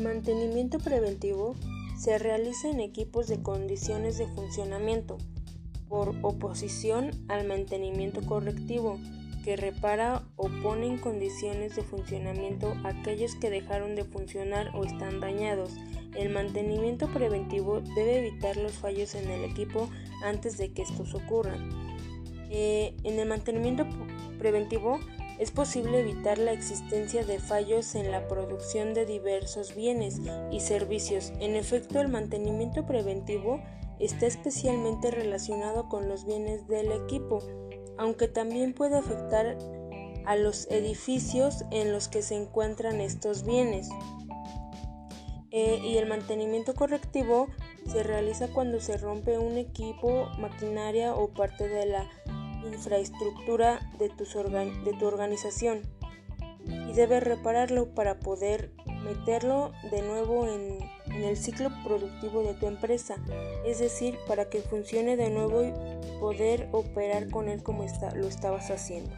mantenimiento preventivo se realiza en equipos de condiciones de funcionamiento, por oposición al mantenimiento correctivo, que repara o pone en condiciones de funcionamiento aquellos que dejaron de funcionar o están dañados. El mantenimiento preventivo debe evitar los fallos en el equipo antes de que estos ocurran. Eh, en el mantenimiento preventivo es posible evitar la existencia de fallos en la producción de diversos bienes y servicios. En efecto, el mantenimiento preventivo está especialmente relacionado con los bienes del equipo, aunque también puede afectar a los edificios en los que se encuentran estos bienes. Eh, y el mantenimiento correctivo se realiza cuando se rompe un equipo, maquinaria o parte de la infraestructura de, de tu organización y debes repararlo para poder meterlo de nuevo en, el ciclo productivo de tu empresa, es decir, para que funcione de nuevo y poder operar con él como está, lo estabas haciendo.